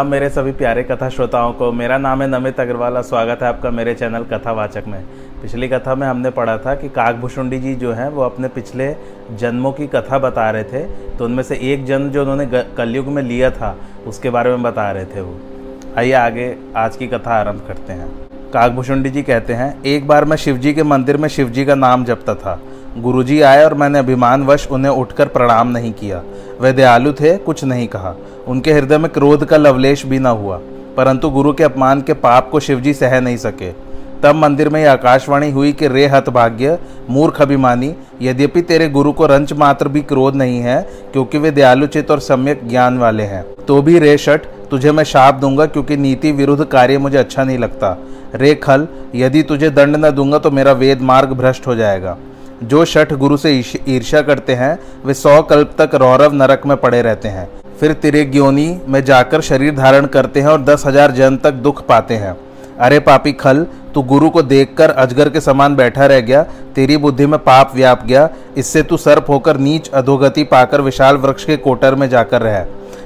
आप मेरे सभी प्यारे कथा श्रोताओं को, मेरा नाम है नमित अग्रवाल स्वागत है आपका मेरे चैनल कथावाचक में। पिछली कथा में हमने पढ़ा था कि काकभूषुंडी जी जो हैं, वो अपने पिछले जन्मों की कथा बता रहे थे तो उनमें से एक जन्म जो उन्होंने कलयुग में लिया था, उसके बारे में बता रहे थे वो। आइए आगे आज की कथा आरंभ करते हैं। काकभूषुंडी जी कहते हैं, एक बार मैं शिवजी के मंदिर में शिवजी का नाम जपता था। गुरुजी आए और मैंने अभिमानवश उन्हें उठकर प्रणाम नहीं किया। वे दयालु थे, कुछ नहीं कहा। उनके हृदय में क्रोध का लवलेश भी न हुआ, परंतु गुरु के अपमान के पाप को शिवजी सह नहीं सके। तब मंदिर में यह आकाशवाणी हुई कि, रे हतभाग्य मूर्ख अभिमानी, यद्यपि तेरे गुरु को रंच मात्र भी क्रोध नहीं है, क्योंकि वे दयालुचित और सम्यक ज्ञान वाले हैं। तो भी रे शट, तुझे मैं शाप दूँगा, क्योंकि नीति विरुद्ध कार्य मुझे अच्छा नहीं लगता। रे खल, यदि तुझे दंड न दूँगा तो मेरा वेद मार्ग भ्रष्ट हो जाएगा। जो शठ गुरु से ईर्ष्या करते हैं, वे सौ कल्प तक रौरव नरक में पड़े रहते हैं। फिर तिरेग्योनी में जाकर शरीर धारण करते हैं और दस हज़ार जन तक दुख पाते हैं। अरे पापी खल, तू गुरु को देखकर अजगर के समान बैठा रह गया, तेरी बुद्धि में पाप व्याप गया, इससे तू सर्प होकर नीच अधोगति पाकर विशाल वृक्ष के कोटर में जाकर रह।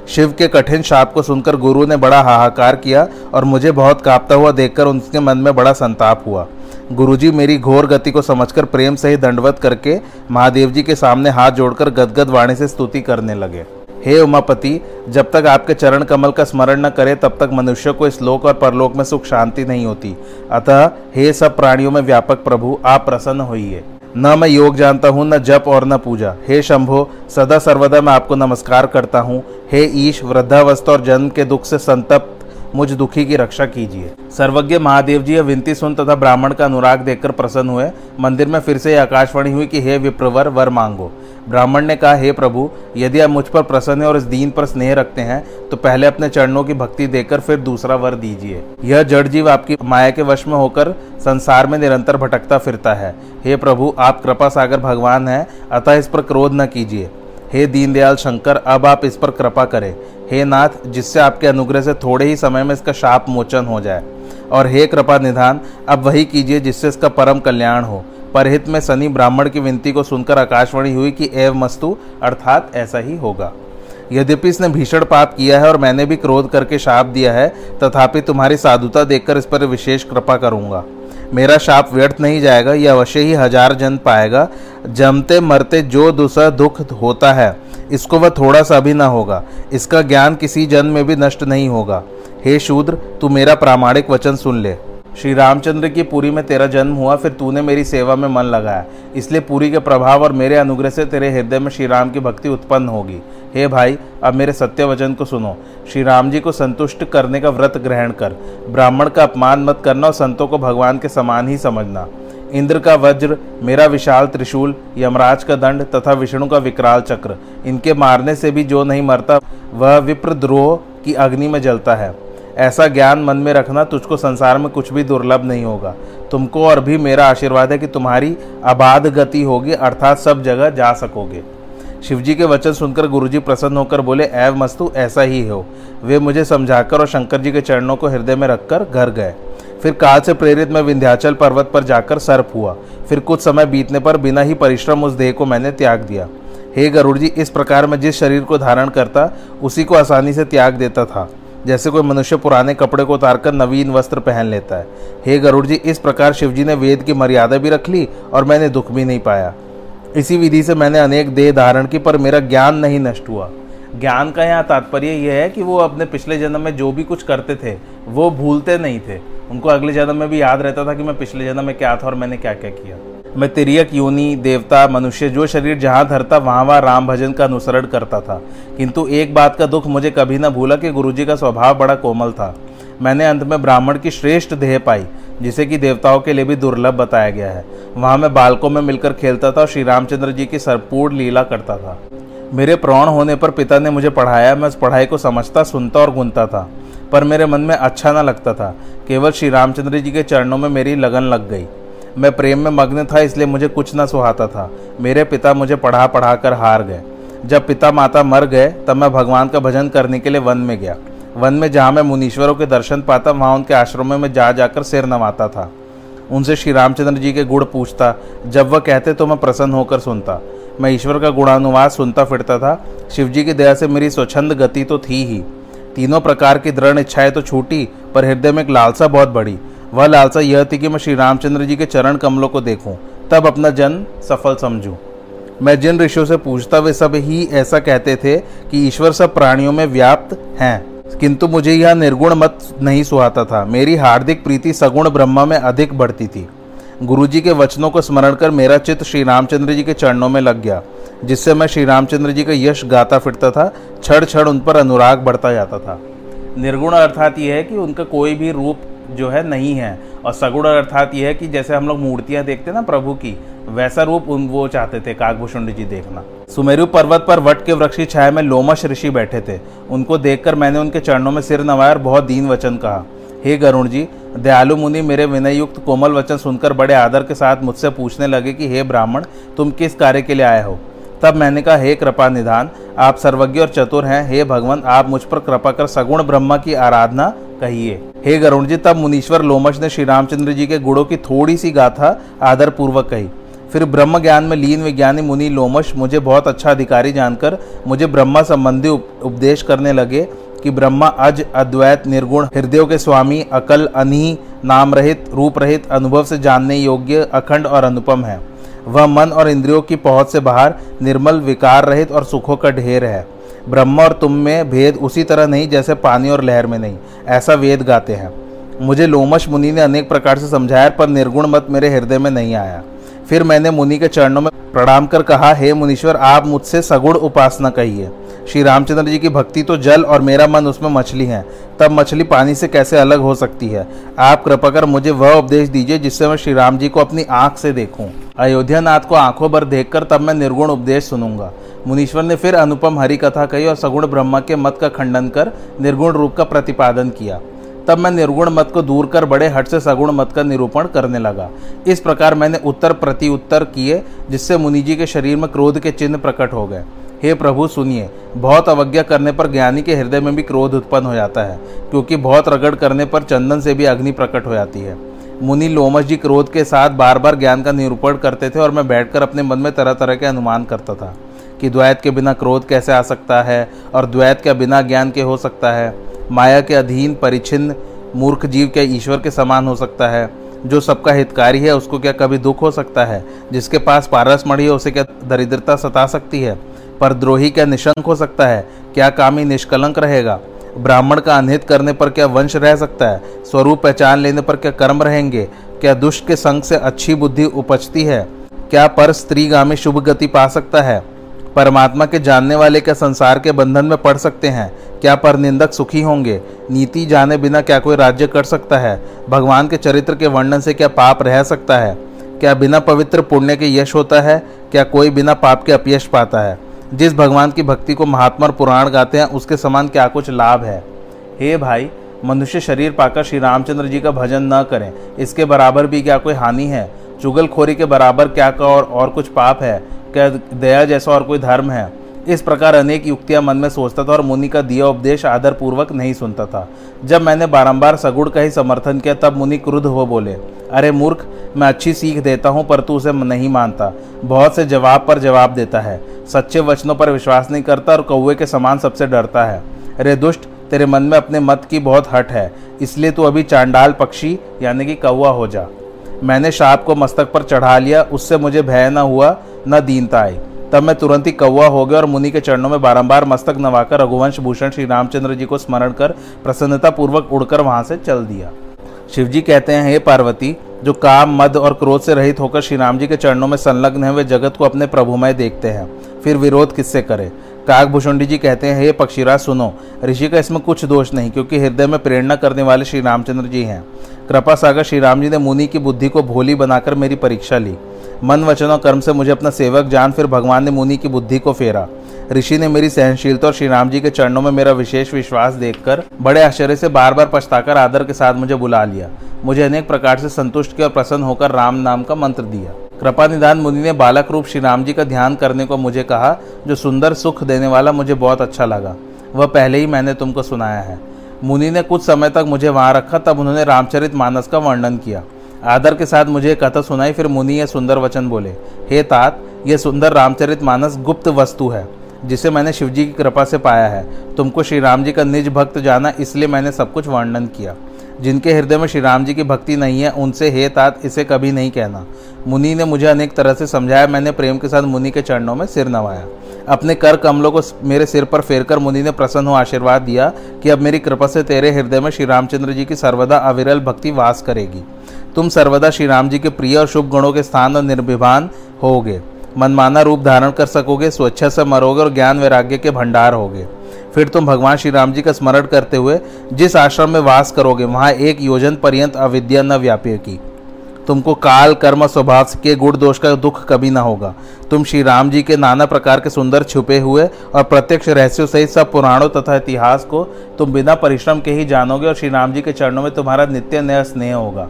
शिव के कठिन शाप को सुनकर गुरु ने बड़ा हाहाकार किया और मुझे बहुत कांपता हुआ देखकर उनके मन में बड़ा संताप हुआ। गुरुजी मेरी घोर गति को समझकर प्रेम से ही दंडवत करके महादेव जी के सामने हाथ जोड़कर गदगद वाणी से स्तुति करने लगे। हे उमापति, जब तक आपके चरण कमल का स्मरण न करे, तब तक मनुष्य को इस लोक और परलोक में सुख शांति नहीं होती। अतः, हे सब प्राणियों में व्यापक प्रभु, आप प्रसन्न होइए। न मैं योग जानता हूँ, न जप और न पूजा। हे शंभो, सदा सर्वदा मैं आपको नमस्कार करता हूँ। हे ईश, वृद्धावस्था और जन्म के दुख से संतप्त मुझ दुखी की रक्षा कीजिए। सर्वज्ञ महादेव जी विनती सुन तथा ब्राह्मण का अनुराग देखकर प्रसन्न हुए। मंदिर में फिर से आकाशवाणी हुई कि हे विप्रवर, वर मांगो। ब्राह्मण ने कहा, हे प्रभु, यदि आप मुझ पर प्रसन्न है और इस दीन पर स्नेह रखते हैं तो पहले अपने चरणों की भक्ति देकर फिर दूसरा वर दीजिए। यह जड़ जीव आपकी माया के वश में होकर संसार में निरंतर भटकता फिरता है। हे प्रभु, आप कृपा सागर भगवान हैं, अतः इस पर क्रोध न कीजिए। हे दीनदयाल शंकर, अब आप इस पर कृपा करें। हे नाथ, जिससे आपके अनुग्रह से थोड़े ही समय में इसका शाप मोचन हो जाए। और हे कृपा निधान, अब वही कीजिए जिससे इसका परम कल्याण हो। परहित में सनी ब्राह्मण की विनती को सुनकर आकाशवाणी हुई कि एव मस्तु, अर्थात ऐसा ही होगा। यद्यपि इसने भीषण पाप किया है और मैंने भी क्रोध करके शाप दिया है, तथापि तुम्हारी साधुता देखकर इस पर विशेष कृपा करूँगा। मेरा शाप व्यर्थ नहीं जाएगा यह अवश्य ही हज़ार जन पाएगा। जमते मरते जो दूसरा दुख होता है, इसको वह थोड़ा सा भी ना होगा। इसका ज्ञान किसी जन में भी नष्ट नहीं होगा। हे शूद्र, तू मेरा प्रामाणिक वचन सुन ले। श्री रामचंद्र की पुरी में तेरा जन्म हुआ, फिर तूने मेरी सेवा में मन लगाया। इसलिए पुरी के प्रभाव और मेरे अनुग्रह से तेरे हृदय में श्री राम की भक्ति उत्पन्न होगी। हे भाई, अब मेरे सत्य वचन को सुनो। श्री राम जी को संतुष्ट करने का व्रत ग्रहण कर। ब्राह्मण का अपमान मत करना और संतों को भगवान के समान ही समझना। इंद्र का वज्र, मेरा विशाल त्रिशूल, यमराज का दंड तथा विष्णु का विकराल चक्र। इनके मारने से भी जो नहीं मरता, वह विप्रद्रोह की अग्नि में जलता है। ऐसा ज्ञान मन में रखना तुझको संसार में कुछ भी दुर्लभ नहीं होगा। तुमको और भी मेरा आशीर्वाद है कि तुम्हारी अबाध गति होगी, अर्थात सब जगह जा सकोगे। शिवजी के वचन सुनकर गुरुजी प्रसन्न होकर बोले ऐव मस्तु ऐसा ही हो। वे मुझे समझाकर और शंकर जी के चरणों को हृदय में रखकर घर गए। फिर काल से प्रेरित मैं विंध्याचल पर्वत पर जाकर सर्प हुआ। फिर कुछ समय बीतने पर बिना ही परिश्रम उस देह को मैंने त्याग दिया। हे गरुड़ जी इस प्रकार मैं जिस शरीर को धारण करता, उसी को आसानी से त्याग देता था। जैसे कोई मनुष्य पुराने कपड़े को उतारकर नवीन वस्त्र पहन लेता है। हे गरुड़ जी, इस प्रकार शिवजी ने वेद की मर्यादा भी रख ली और मैंने दुख भी नहीं पाया। इसी विधि से मैंने अनेक देह धारण की, पर मेरा ज्ञान नहीं नष्ट हुआ। ज्ञान का यहाँ तात्पर्य यह है कि वो अपने पिछले जन्म में जो भी कुछ करते थे, वो भूलते नहीं थे। उनको अगले जन्म में भी याद रहता था कि मैं पिछले जन्म में क्या था और मैंने क्या क्या किया। मैं तिरियक योनि, देवता, मनुष्य, जो शरीर जहाँ धरता, वहाँ वहाँ राम भजन का अनुसरण करता था। किंतु एक बात का दुख मुझे कभी न भूला कि गुरुजी का स्वभाव बड़ा कोमल था। मैंने अंत में ब्राह्मण की श्रेष्ठ देह पाई, जिसे कि देवताओं के लिए भी दुर्लभ बताया गया है। वहाँ मैं बालकों में मिलकर खेलता था और श्री रामचंद्र जी की सरपूर्ण लीला करता था। मेरे प्रौण होने पर पिता ने मुझे पढ़ाया, मैं उस पढ़ाई को समझता, सुनता और गुनता था। पर मेरे मन में अच्छा ना लगता था। केवल श्री रामचंद्र जी के चरणों में मेरी लगन लग गई। मैं प्रेम में मग्न था, इसलिए मुझे कुछ न सुहाता था। मेरे पिता मुझे पढ़ा पढ़ा कर हार गए। जब पिता माता मर गए, तब मैं भगवान का भजन करने के लिए वन में गया। वन में जहाँ मैं मुनीश्वरों के दर्शन पाता, वहाँ उनके आश्रमों में जा जाकर सिर नवाता था। उनसे श्री रामचंद्र जी के गुण पूछता, जब वह कहते तो मैं प्रसन्न होकर सुनता। मैं ईश्वर का गुणानुवाद सुनता फिरता था। शिवजी की दया से मेरी स्वच्छंद गति तो थी ही। तीनों प्रकार की दृढ़ इच्छाएँ तो छूटी, पर हृदय में एक लालसा बहुत बड़ी वह लालसा यह थी कि मैं श्री रामचंद्र जी के चरण कमलों को देखूँ, तब अपना जन्म सफल समझूं। मैं जिन ऋषियों से पूछता, वे सब ही ऐसा कहते थे कि ईश्वर सब प्राणियों में व्याप्त हैं। किंतु मुझे यह निर्गुण मत नहीं सुहाता था। मेरी हार्दिक प्रीति सगुण ब्रह्मा में अधिक बढ़ती थी। गुरुजी के वचनों को स्मरण कर मेरा चित्त श्री रामचंद्र जी के चरणों में लग गया, जिससे मैं श्री रामचंद्र जी का यश गाता फिरता था, क्षण क्षण उन पर अनुराग बढ़ता जाता था। निर्गुण अर्थात यह है कि उनका कोई भी रूप जो है नहीं है। और सगुण अर्थात यह है कि जैसे हम लोग मूर्तियाँ देखते हैं ना प्रभु की, वैसा रूप उन वो चाहते थे काकभूषुंड जी देखना। सुमेरु पर्वत पर वट के वृक्ष की छाया में लोमश ऋषि बैठे थे। उनको देखकर मैंने उनके चरणों में सिर नवाया और बहुत दीन वचन कहा, हे गरुण जी, दयालु मुनि, मेरे विनय युक्त कोमल वचन सुनकर बड़े आदर के साथ मुझसे पूछने लगे कि, हे ब्राह्मण, तुम किस कार्य के लिए आए हो? तब मैंने कहा, हे कृपा निधान, आप सर्वज्ञ और चतुर हैं। हे भगवान आप मुझ पर कृपा कर सगुण ब्रह्मा की आराधना कहिए। हे गरुण जी तब मुनीश्वर लोमश ने श्री रामचंद्र जी के गुणों की थोड़ी सी गाथा आदर पूर्वक कही। फिर ब्रह्म ज्ञान में लीन विज्ञानी मुनि लोमश मुझे बहुत अच्छा अधिकारी जानकर मुझे ब्रह्मा संबंधी उपदेश करने लगे कि ब्रह्मा अज अद्वैत, निर्गुण, हृदयों के स्वामी, अकल, अनी नाम रहित रूप रहित अनुभव से जानने योग्य, अखंड और अनुपम है। वह मन और इंद्रियों की पहुँच से बाहर निर्मल विकार रहित और सुखों का ढेर है। ब्रह्म और तुम में भेद उसी तरह नहीं जैसे पानी और लहर में नहीं। ऐसा वेद गाते हैं। मुझे लोमश मुनि ने अनेक प्रकार से समझाया, पर निर्गुण मत मेरे हृदय में नहीं आया। फिर मैंने मुनि के चरणों में प्रणाम कर कहा, हे मुनीश्वर, आप मुझसे सगुण उपासना कहिए। श्री रामचंद्र जी की भक्ति तो जल और मेरा मन उसमें मछली है। तब मछली पानी से कैसे अलग हो सकती है? आप कृपा कर मुझे वह उपदेश दीजिए जिससे मैं श्री राम जी को अपनी आँख से देखूँ। अयोध्या नाथ को आँखों भर देखकर तब मैं निर्गुण उपदेश सुनूँगा। मुनीश्वर ने फिर अनुपम हरि कथा कही और सगुण ब्रह्मा के मत का खंडन कर निर्गुण रूप का प्रतिपादन किया। तब मैं निर्गुण मत को दूर कर बड़े हट से सगुण मत का निरूपण करने लगा। इस प्रकार मैंने उत्तर प्रति उत्तर किए, जिससे मुनि जी के शरीर में क्रोध के चिन्ह प्रकट हो गए। हे प्रभु, सुनिए। बहुत अवज्ञा करने पर ज्ञानी के हृदय में भी क्रोध उत्पन्न हो जाता है, क्योंकि बहुत रगड़ करने पर चंदन से भी अग्नि प्रकट हो जाती है। मुनि लोमस जी क्रोध के साथ बार बार ज्ञान का निरूपण करते थे और मैं बैठकर अपने मन में तरह तरह के अनुमान करता था कि द्वैत के बिना क्रोध कैसे आ सकता है और द्वैत के बिना ज्ञान के हो सकता है। माया के अधीन परिचिन्न मूर्ख जीव क्या ईश्वर के समान हो सकता है। जो सबका हितकारी है, उसको क्या कभी दुख हो सकता है? जिसके पास पारस मढ़ी है, उसे क्या दरिद्रता सता सकती है? पर द्रोही क्या निशंक हो सकता है? क्या कामी निष्कलंक रहेगा? ब्राह्मण का अनहित करने पर क्या वंश रह सकता है? स्वरूप पहचान लेने पर क्या कर्म रहेंगे? क्या दुष्ट के संग से अच्छी बुद्धि उपजती है? क्या पर स्त्रीगामी शुभ गति पा सकता है? परमात्मा के जानने वाले क्या संसार के बंधन में पड़ सकते हैं? क्या पर निंदक सुखी होंगे? नीति जाने बिना क्या कोई राज्य कर सकता है? भगवान के चरित्र के वर्णन से क्या पाप रह सकता है? क्या बिना पवित्र पुण्य के यश होता है? क्या कोई बिना पाप के अपयश पाता है? जिस भगवान की भक्ति को महात्मा और पुराण गाते हैं उसके समान क्या कुछ लाभ है? हे भाई मनुष्य शरीर पाकर श्री रामचंद्र जी का भजन न करें। इसके बराबर भी क्या कोई हानि है? चुगलखोरी के बराबर क्या का और, और कुछ पाप है? क्या दया जैसा और कोई धर्म है? इस प्रकार अनेक युक्तियाँ मन में सोचता था और मुनि का दिया उपदेश आदरपूर्वक नहीं सुनता था। जब मैंने बारंबार सगुड़ का ही समर्थन किया तब मुनि क्रुद्ध हो बोले अरे मूर्ख, मैं अच्छी सीख देता हूँ, पर तू उसे नहीं मानता। बहुत से जवाब पर जवाब देता है। सच्चे वचनों पर विश्वास नहीं करता और कौए के समान सबसे डरता है। अरे दुष्ट, तेरे मन में अपने मत की बहुत हट है। इसलिए तू अभी चांडाल पक्षी, यानी कि कौआ हो जा। मैंने शाप को मस्तक पर चढ़ा लिया, उससे मुझे भय न हुआ, न दीनता आई। तब मैं तुरंत ही कौआ हो गया और मुनि के चरणों में बारंबार मस्तक नवाकर रघुवंश भूषण श्री रामचंद्र जी को स्मरण कर प्रसन्नतापूर्वक उड़कर वहाँ से चल दिया। शिवजी कहते हैं, हे पार्वती, जो काम, मद और क्रोध से रहित होकर श्री राम जी के चरणों में संलग्न है, वे जगत को अपने प्रभुमय देखते हैं। फिर विरोध किससे करे? काकभूषुंडी जी कहते हैं, हे पक्षीराज, सुनो, ऋषि का इसमें कुछ दोष नहीं, क्योंकि हृदय में प्रेरणा करने वाले श्री रामचंद्र जी हैं। कृपा सागर श्री राम जी ने मुनि की बुद्धि को भोली बनाकर मेरी परीक्षा ली। मन, वचन और कर्म से मुझे अपना सेवक जान, फिर भगवान ने मुनि की बुद्धि को फेरा। ऋषि ने मेरी सहनशीलता और श्री राम जी के चरणों में मेरा विशेष विश्वास देखकर बड़े आश्चर्य से बार बार पछताकर आदर के साथ मुझे बुला लिया। मुझे अनेक प्रकार से संतुष्ट किया और प्रसन्न होकर राम नाम का मंत्र दिया। कृपा निदान मुनि ने बालक रूप श्री राम जी का ध्यान करने को मुझे कहा, जो सुंदर सुख देने वाला मुझे बहुत अच्छा लगा। वह पहले ही मैंने तुमको सुनाया है। मुनि ने कुछ समय तक मुझे वहाँ रखा, तब उन्होंने रामचरित मानस का वर्णन किया। आदर के साथ मुझे कथा सुनाई, फिर मुनि ये सुंदर वचन बोले, हे तात ये सुंदर रामचरित मानस गुप्त वस्तु है। जिसे मैंने शिवजी की कृपा से पाया है। तुमको श्री राम जी का निज भक्त जाना इसलिए मैंने सब कुछ वर्णन किया। जिनके हृदय में श्री राम जी की भक्ति नहीं है, उनसे, हे तात, इसे कभी नहीं कहना। मुनि ने मुझे अनेक तरह से समझाया। मैंने प्रेम के साथ मुनि के चरणों में सिर नवाया। अपने कर कमलों को मेरे सिर पर फेरकर मुनि ने प्रसन्न हो आशीर्वाद दिया कि अब मेरी कृपा से तेरे हृदय में श्री रामचंद्र जी की सर्वदा अविरल भक्ति वास करेगी। तुम सर्वदा श्री राम जी के प्रिय और शुभ गुणों के स्थान और निर्भिभान होगे। मनमाना रूप धारण कर सकोगे, स्वेच्छा से मरोगे और ज्ञान वैराग्य के भंडार होगे। फिर तुम भगवान श्री राम जी का स्मरण करते हुए जिस आश्रम में वास करोगे, वहाँ एक योजन पर्यंत अविद्या न व्यापेगी तुमको काल, कर्म स्वभाव के गुण दोष का दुख कभी ना होगा। तुम श्री राम जी के नाना प्रकार के सुंदर छुपे हुए और प्रत्यक्ष रहस्यों सहित सब पुराणों तथा इतिहास को तुम बिना परिश्रम के ही जानोगे और श्री राम जी के चरणों में तुम्हारा नित्य नया स्नेह होगा।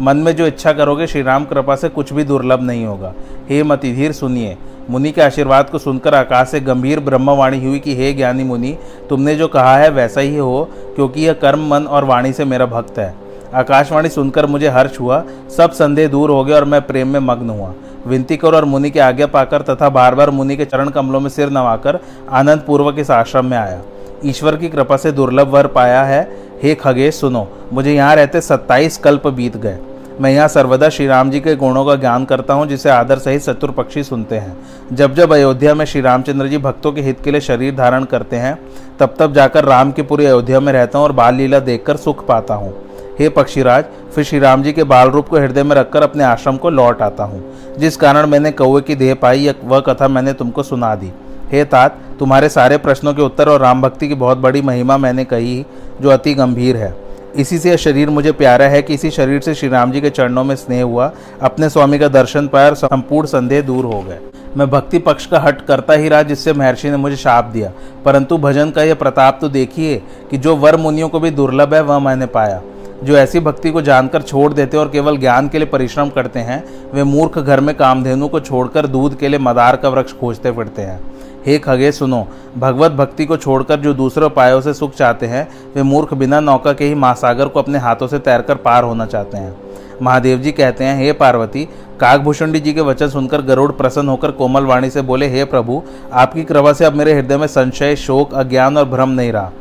मन में जो इच्छा करोगे, श्री राम कृपा से कुछ भी दुर्लभ नहीं होगा। हे मतिधीर, सुनिए। मुनि के आशीर्वाद को सुनकर आकाश से गंभीर ब्रह्मवाणी हुई कि, हे ज्ञानी मुनि, तुमने जो कहा है वैसा ही हो, क्योंकि यह कर्म, मन और वाणी से मेरा भक्त है। आकाशवाणी सुनकर मुझे हर्ष हुआ। सब संदेह दूर हो गए और मैं प्रेम में मग्न हुआ। विनती कर और मुनि के आज्ञा पाकर तथा बार बार मुनि के चरण कमलों में सिर नवाकर आनंद पूर्वक इस आश्रम में आया। ईश्वर की कृपा से दुर्लभ वर पाया है। हे खगेश, सुनो। मुझे यहाँ रहते सत्ताईस कल्प बीत गए। मैं यहाँ सर्वदा श्री राम जी के गुणों का ज्ञान करता हूँ, जिसे आदर सहित शत्रु पक्षी सुनते हैं। जब जब अयोध्या में श्री रामचंद्र जी भक्तों के हित के लिए शरीर धारण करते हैं, तब तब जाकर राम की पूरी अयोध्या में रहता हूँ और बाल लीला देखकर सुख पाता हूँ। हे पक्षीराज, फिर श्री राम जी के बाल रूप को हृदय में रखकर अपने आश्रम को लौट आता हूँ। जिस कारण मैंने कौए की देह पाई वह कथा मैंने तुमको सुना दी। हे तात, तुम्हारे सारे प्रश्नों के उत्तर और राम भक्ति की बहुत बड़ी महिमा मैंने कही, जो अति गंभीर है। इसी से यह शरीर मुझे प्यारा है कि इसी शरीर से श्री राम जी के चरणों में स्नेह हुआ। अपने स्वामी का दर्शन पाया और संपूर्ण संदेह दूर हो गए। मैं भक्ति पक्ष का हट करता ही रहा, जिससे महर्षि ने मुझे शाप दिया। परंतु भजन का यह प्रताप तो देखिए कि जो वर मुनियों को भी दुर्लभ है, वह मैंने पाया। जो ऐसी भक्ति को जानकर छोड़ देते और केवल ज्ञान के लिए परिश्रम करते हैं, वे मूर्ख घर में कामधेनु को छोड़कर दूध के लिए मदार का वृक्ष खोजते फिरते हैं। हे खगे, सुनो। भगवत भक्ति को छोड़कर जो दूसरे उपायों से सुख चाहते हैं, वे मूर्ख बिना नौका के ही महासागर को अपने हाथों से तैरकर पार होना चाहते हैं। महादेव जी कहते हैं, हे पार्वती, काकभूषणी जी के वचन सुनकर गरुड़ प्रसन्न होकर कोमल वाणी से बोले, हे प्रभु, आपकी कृपा से अब मेरे हृदय में संशय, शोक, अज्ञान और भ्रम नहीं रहा।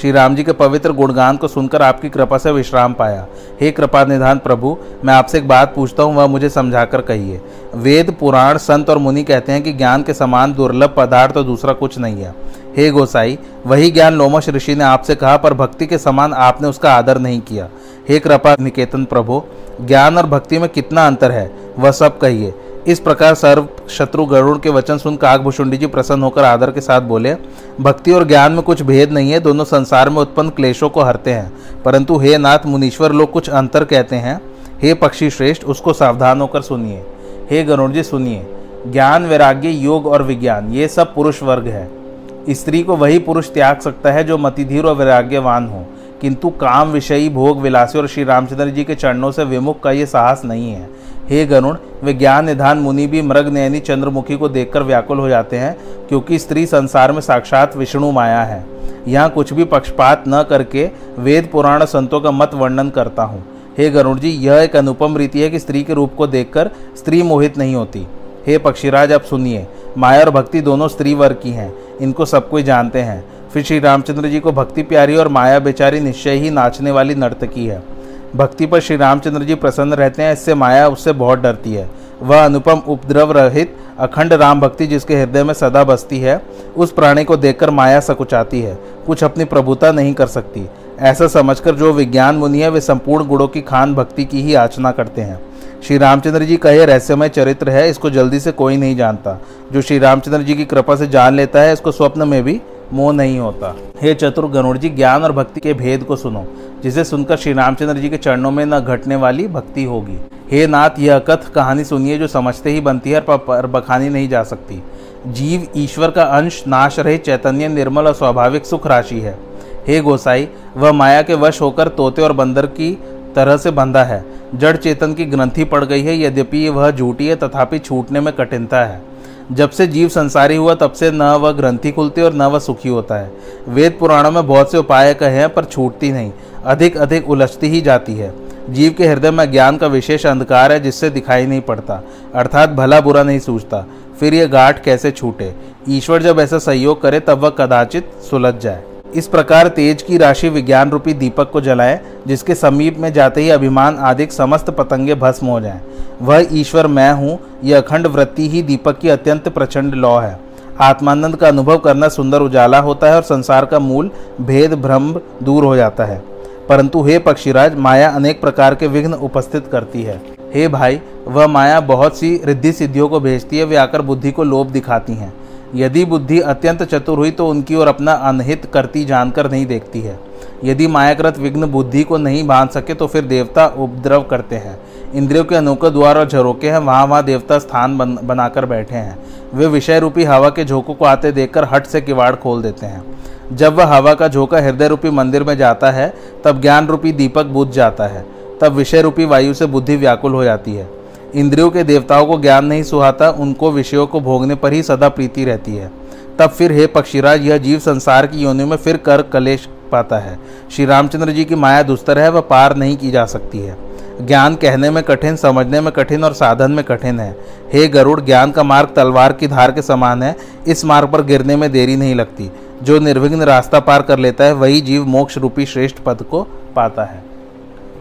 श्री राम जी के पवित्र गुणगान को सुनकर आपकी कृपा से विश्राम पाया। हे कृपा निधान प्रभु, मैं आपसे एक बात पूछता हूँ, वह मुझे समझाकर कहिए। वेद, पुराण, संत और मुनि कहते हैं कि ज्ञान के समान दुर्लभ पदार्थ तो दूसरा कुछ नहीं है। हे गोसाई, वही ज्ञान लोमश ऋषि ने आपसे कहा, पर भक्ति के समान आपने उसका आदर नहीं किया। हे कृपा निकेतन प्रभु, ज्ञान और भक्ति में कितना अंतर है? वह सब कहिए। इस प्रकार सर्व शत्रु गरुड़ के वचन सुन काकभूषुंडी जी प्रसन्न होकर आदर के साथ बोले, भक्ति और ज्ञान में कुछ भेद नहीं है, दोनों संसार में उत्पन्न क्लेशों को हरते हैं। परंतु हे नाथ मुनीश्वर, लोग कुछ अंतर कहते हैं। हे पक्षी श्रेष्ठ, उसको सावधान होकर सुनिए। हे गरुड़ जी, सुनिए। ज्ञान, वैराग्य, योग और विज्ञान, ये सब पुरुष वर्ग है। स्त्री को वही पुरुष त्याग सकता है जो मतिधीर और वैराग्यवान हो। किंतु काम विषयी भोग विलासी और श्री रामचंद्र जी के चरणों से विमुख का ये साहस नहीं है। हे गरुण, विज्ञान निधान मुनि भी मृग नयनी चंद्रमुखी को देखकर व्याकुल हो जाते हैं, क्योंकि स्त्री संसार में साक्षात विष्णु माया है। यहाँ कुछ भी पक्षपात न करके वेद पुराण संतों का मत वर्णन करता हूँ। हे गरुण जी, यह एक अनुपम रीति है कि स्त्री के रूप को देखकर स्त्री मोहित नहीं होती। हे पक्षीराज, आप सुनिए। माया और भक्ति दोनों स्त्री वर्ग की हैं। इनको सब कोई जानते हैं। फिर श्री रामचंद्र जी को भक्ति प्यारी और माया बेचारी निश्चय ही नाचने वाली नर्तकी है। भक्ति पर श्री रामचंद्र जी प्रसन्न रहते हैं, इससे माया उससे बहुत डरती है। वह अनुपम उपद्रव रहित अखंड राम भक्ति जिसके हृदय में सदा बसती है, उस प्राणी को देखकर माया सकुचाती है। कुछ अपनी प्रभुता नहीं कर सकती। ऐसा समझकर जो विज्ञान मुनि है, वे संपूर्ण गुणों की खान भक्ति की ही आचना करते हैं। श्री रामचंद्र जी का यह रहस्यमय चरित्र है, इसको जल्दी से कोई नहीं जानता। जो श्री रामचंद्र जी की कृपा से जान लेता है, इसको स्वप्न में भी मोह नहीं होता। हे चतुर गणुड़ जी, ज्ञान और भक्ति के भेद को सुनो। जिसे सुनकर श्री रामचंद्र जी के चरणों में न घटने वाली भक्ति होगी। हे नाथ, यह कथ कहानी सुनिए जो समझते ही बनती है पर बखानी नहीं जा सकती। जीव ईश्वर का अंश नाश रहे चैतन्य, निर्मल और स्वाभाविक सुख राशि है। हे गोसाई, वह माया के वश होकर तोते और बंदर की तरह से बंधा है। जड़ चेतन की ग्रंथि पड़ गई है, यद्यपि वह झूठी है, तथापि छूटने में कठिनता है। जब से जीव संसारी हुआ, तब से न वह ग्रंथि खुलती और न वह सुखी होता है। वेद पुराणों में बहुत से उपाय कहे हैं, पर छूटती नहीं। अधिक अधिक उलझती ही जाती है। जीव के हृदय में ज्ञान का विशेष अंधकार है, जिससे दिखाई नहीं पड़ता। अर्थात भला बुरा नहीं सूझता। फिर यह गाठ कैसे छूटे? ईश्वर जब ऐसा सहयोग करे, तब वह कदाचित सुलझ जाए। इस प्रकार तेज की राशि विज्ञान रूपी दीपक को जलाए, जिसके समीप में जाते ही अभिमान आदि समस्त पतंगे भस्म हो जाएँ। वह ईश्वर मैं हूँ, यह अखंड वृत्ति ही दीपक की अत्यंत प्रचंड लौ है। आत्मानंद का अनुभव करना सुंदर उजाला होता है और संसार का मूल भेद भ्रम दूर हो जाता है। परंतु हे पक्षीराज, माया अनेक प्रकार के विघ्न उपस्थित करती है। हे भाई, वह माया बहुत सी रिद्धि सिद्धियों को भेजती है, वे आकर बुद्धि को लोभ दिखाती हैं। यदि बुद्धि अत्यंत चतुर हुई तो उनकी ओर अपना अनहित करती जानकर नहीं देखती है। यदि मायाकृत विघ्न बुद्धि को नहीं बाँध सके तो फिर देवता उपद्रव करते हैं। इंद्रियों के अनोखे द्वार और झरोके हैं, वहाँ वहाँ देवता स्थान बन, बनाकर बैठे हैं। वे विषय रूपी हवा के झोंकों को आते देखकर हट से किवाड़ खोल देते हैं। जब वह हवा का झोंका हृदय रूपी मंदिर में जाता है, तब ज्ञान रूपी दीपक बुझ जाता है। तब विषय रूपी वायु से बुद्धि व्याकुल हो जाती है। इंद्रियों के देवताओं को ज्ञान नहीं सुहाता, उनको विषयों को भोगने पर ही सदा प्रीति रहती है। तब फिर हे पक्षीराज, यह जीव संसार की योनियों में फिर कर कलेश पाता है। श्री रामचंद्र जी की माया दुस्तर है, वह पार नहीं की जा सकती है। ज्ञान कहने में कठिन, समझने में कठिन और साधन में कठिन है। हे गरुड़, ज्ञान का मार्ग तलवार की धार के समान है, इस मार्ग पर गिरने में देरी नहीं लगती। जो निर्विघ्न रास्ता पार कर लेता है, वही जीव मोक्ष रूपी श्रेष्ठ पद को पाता है।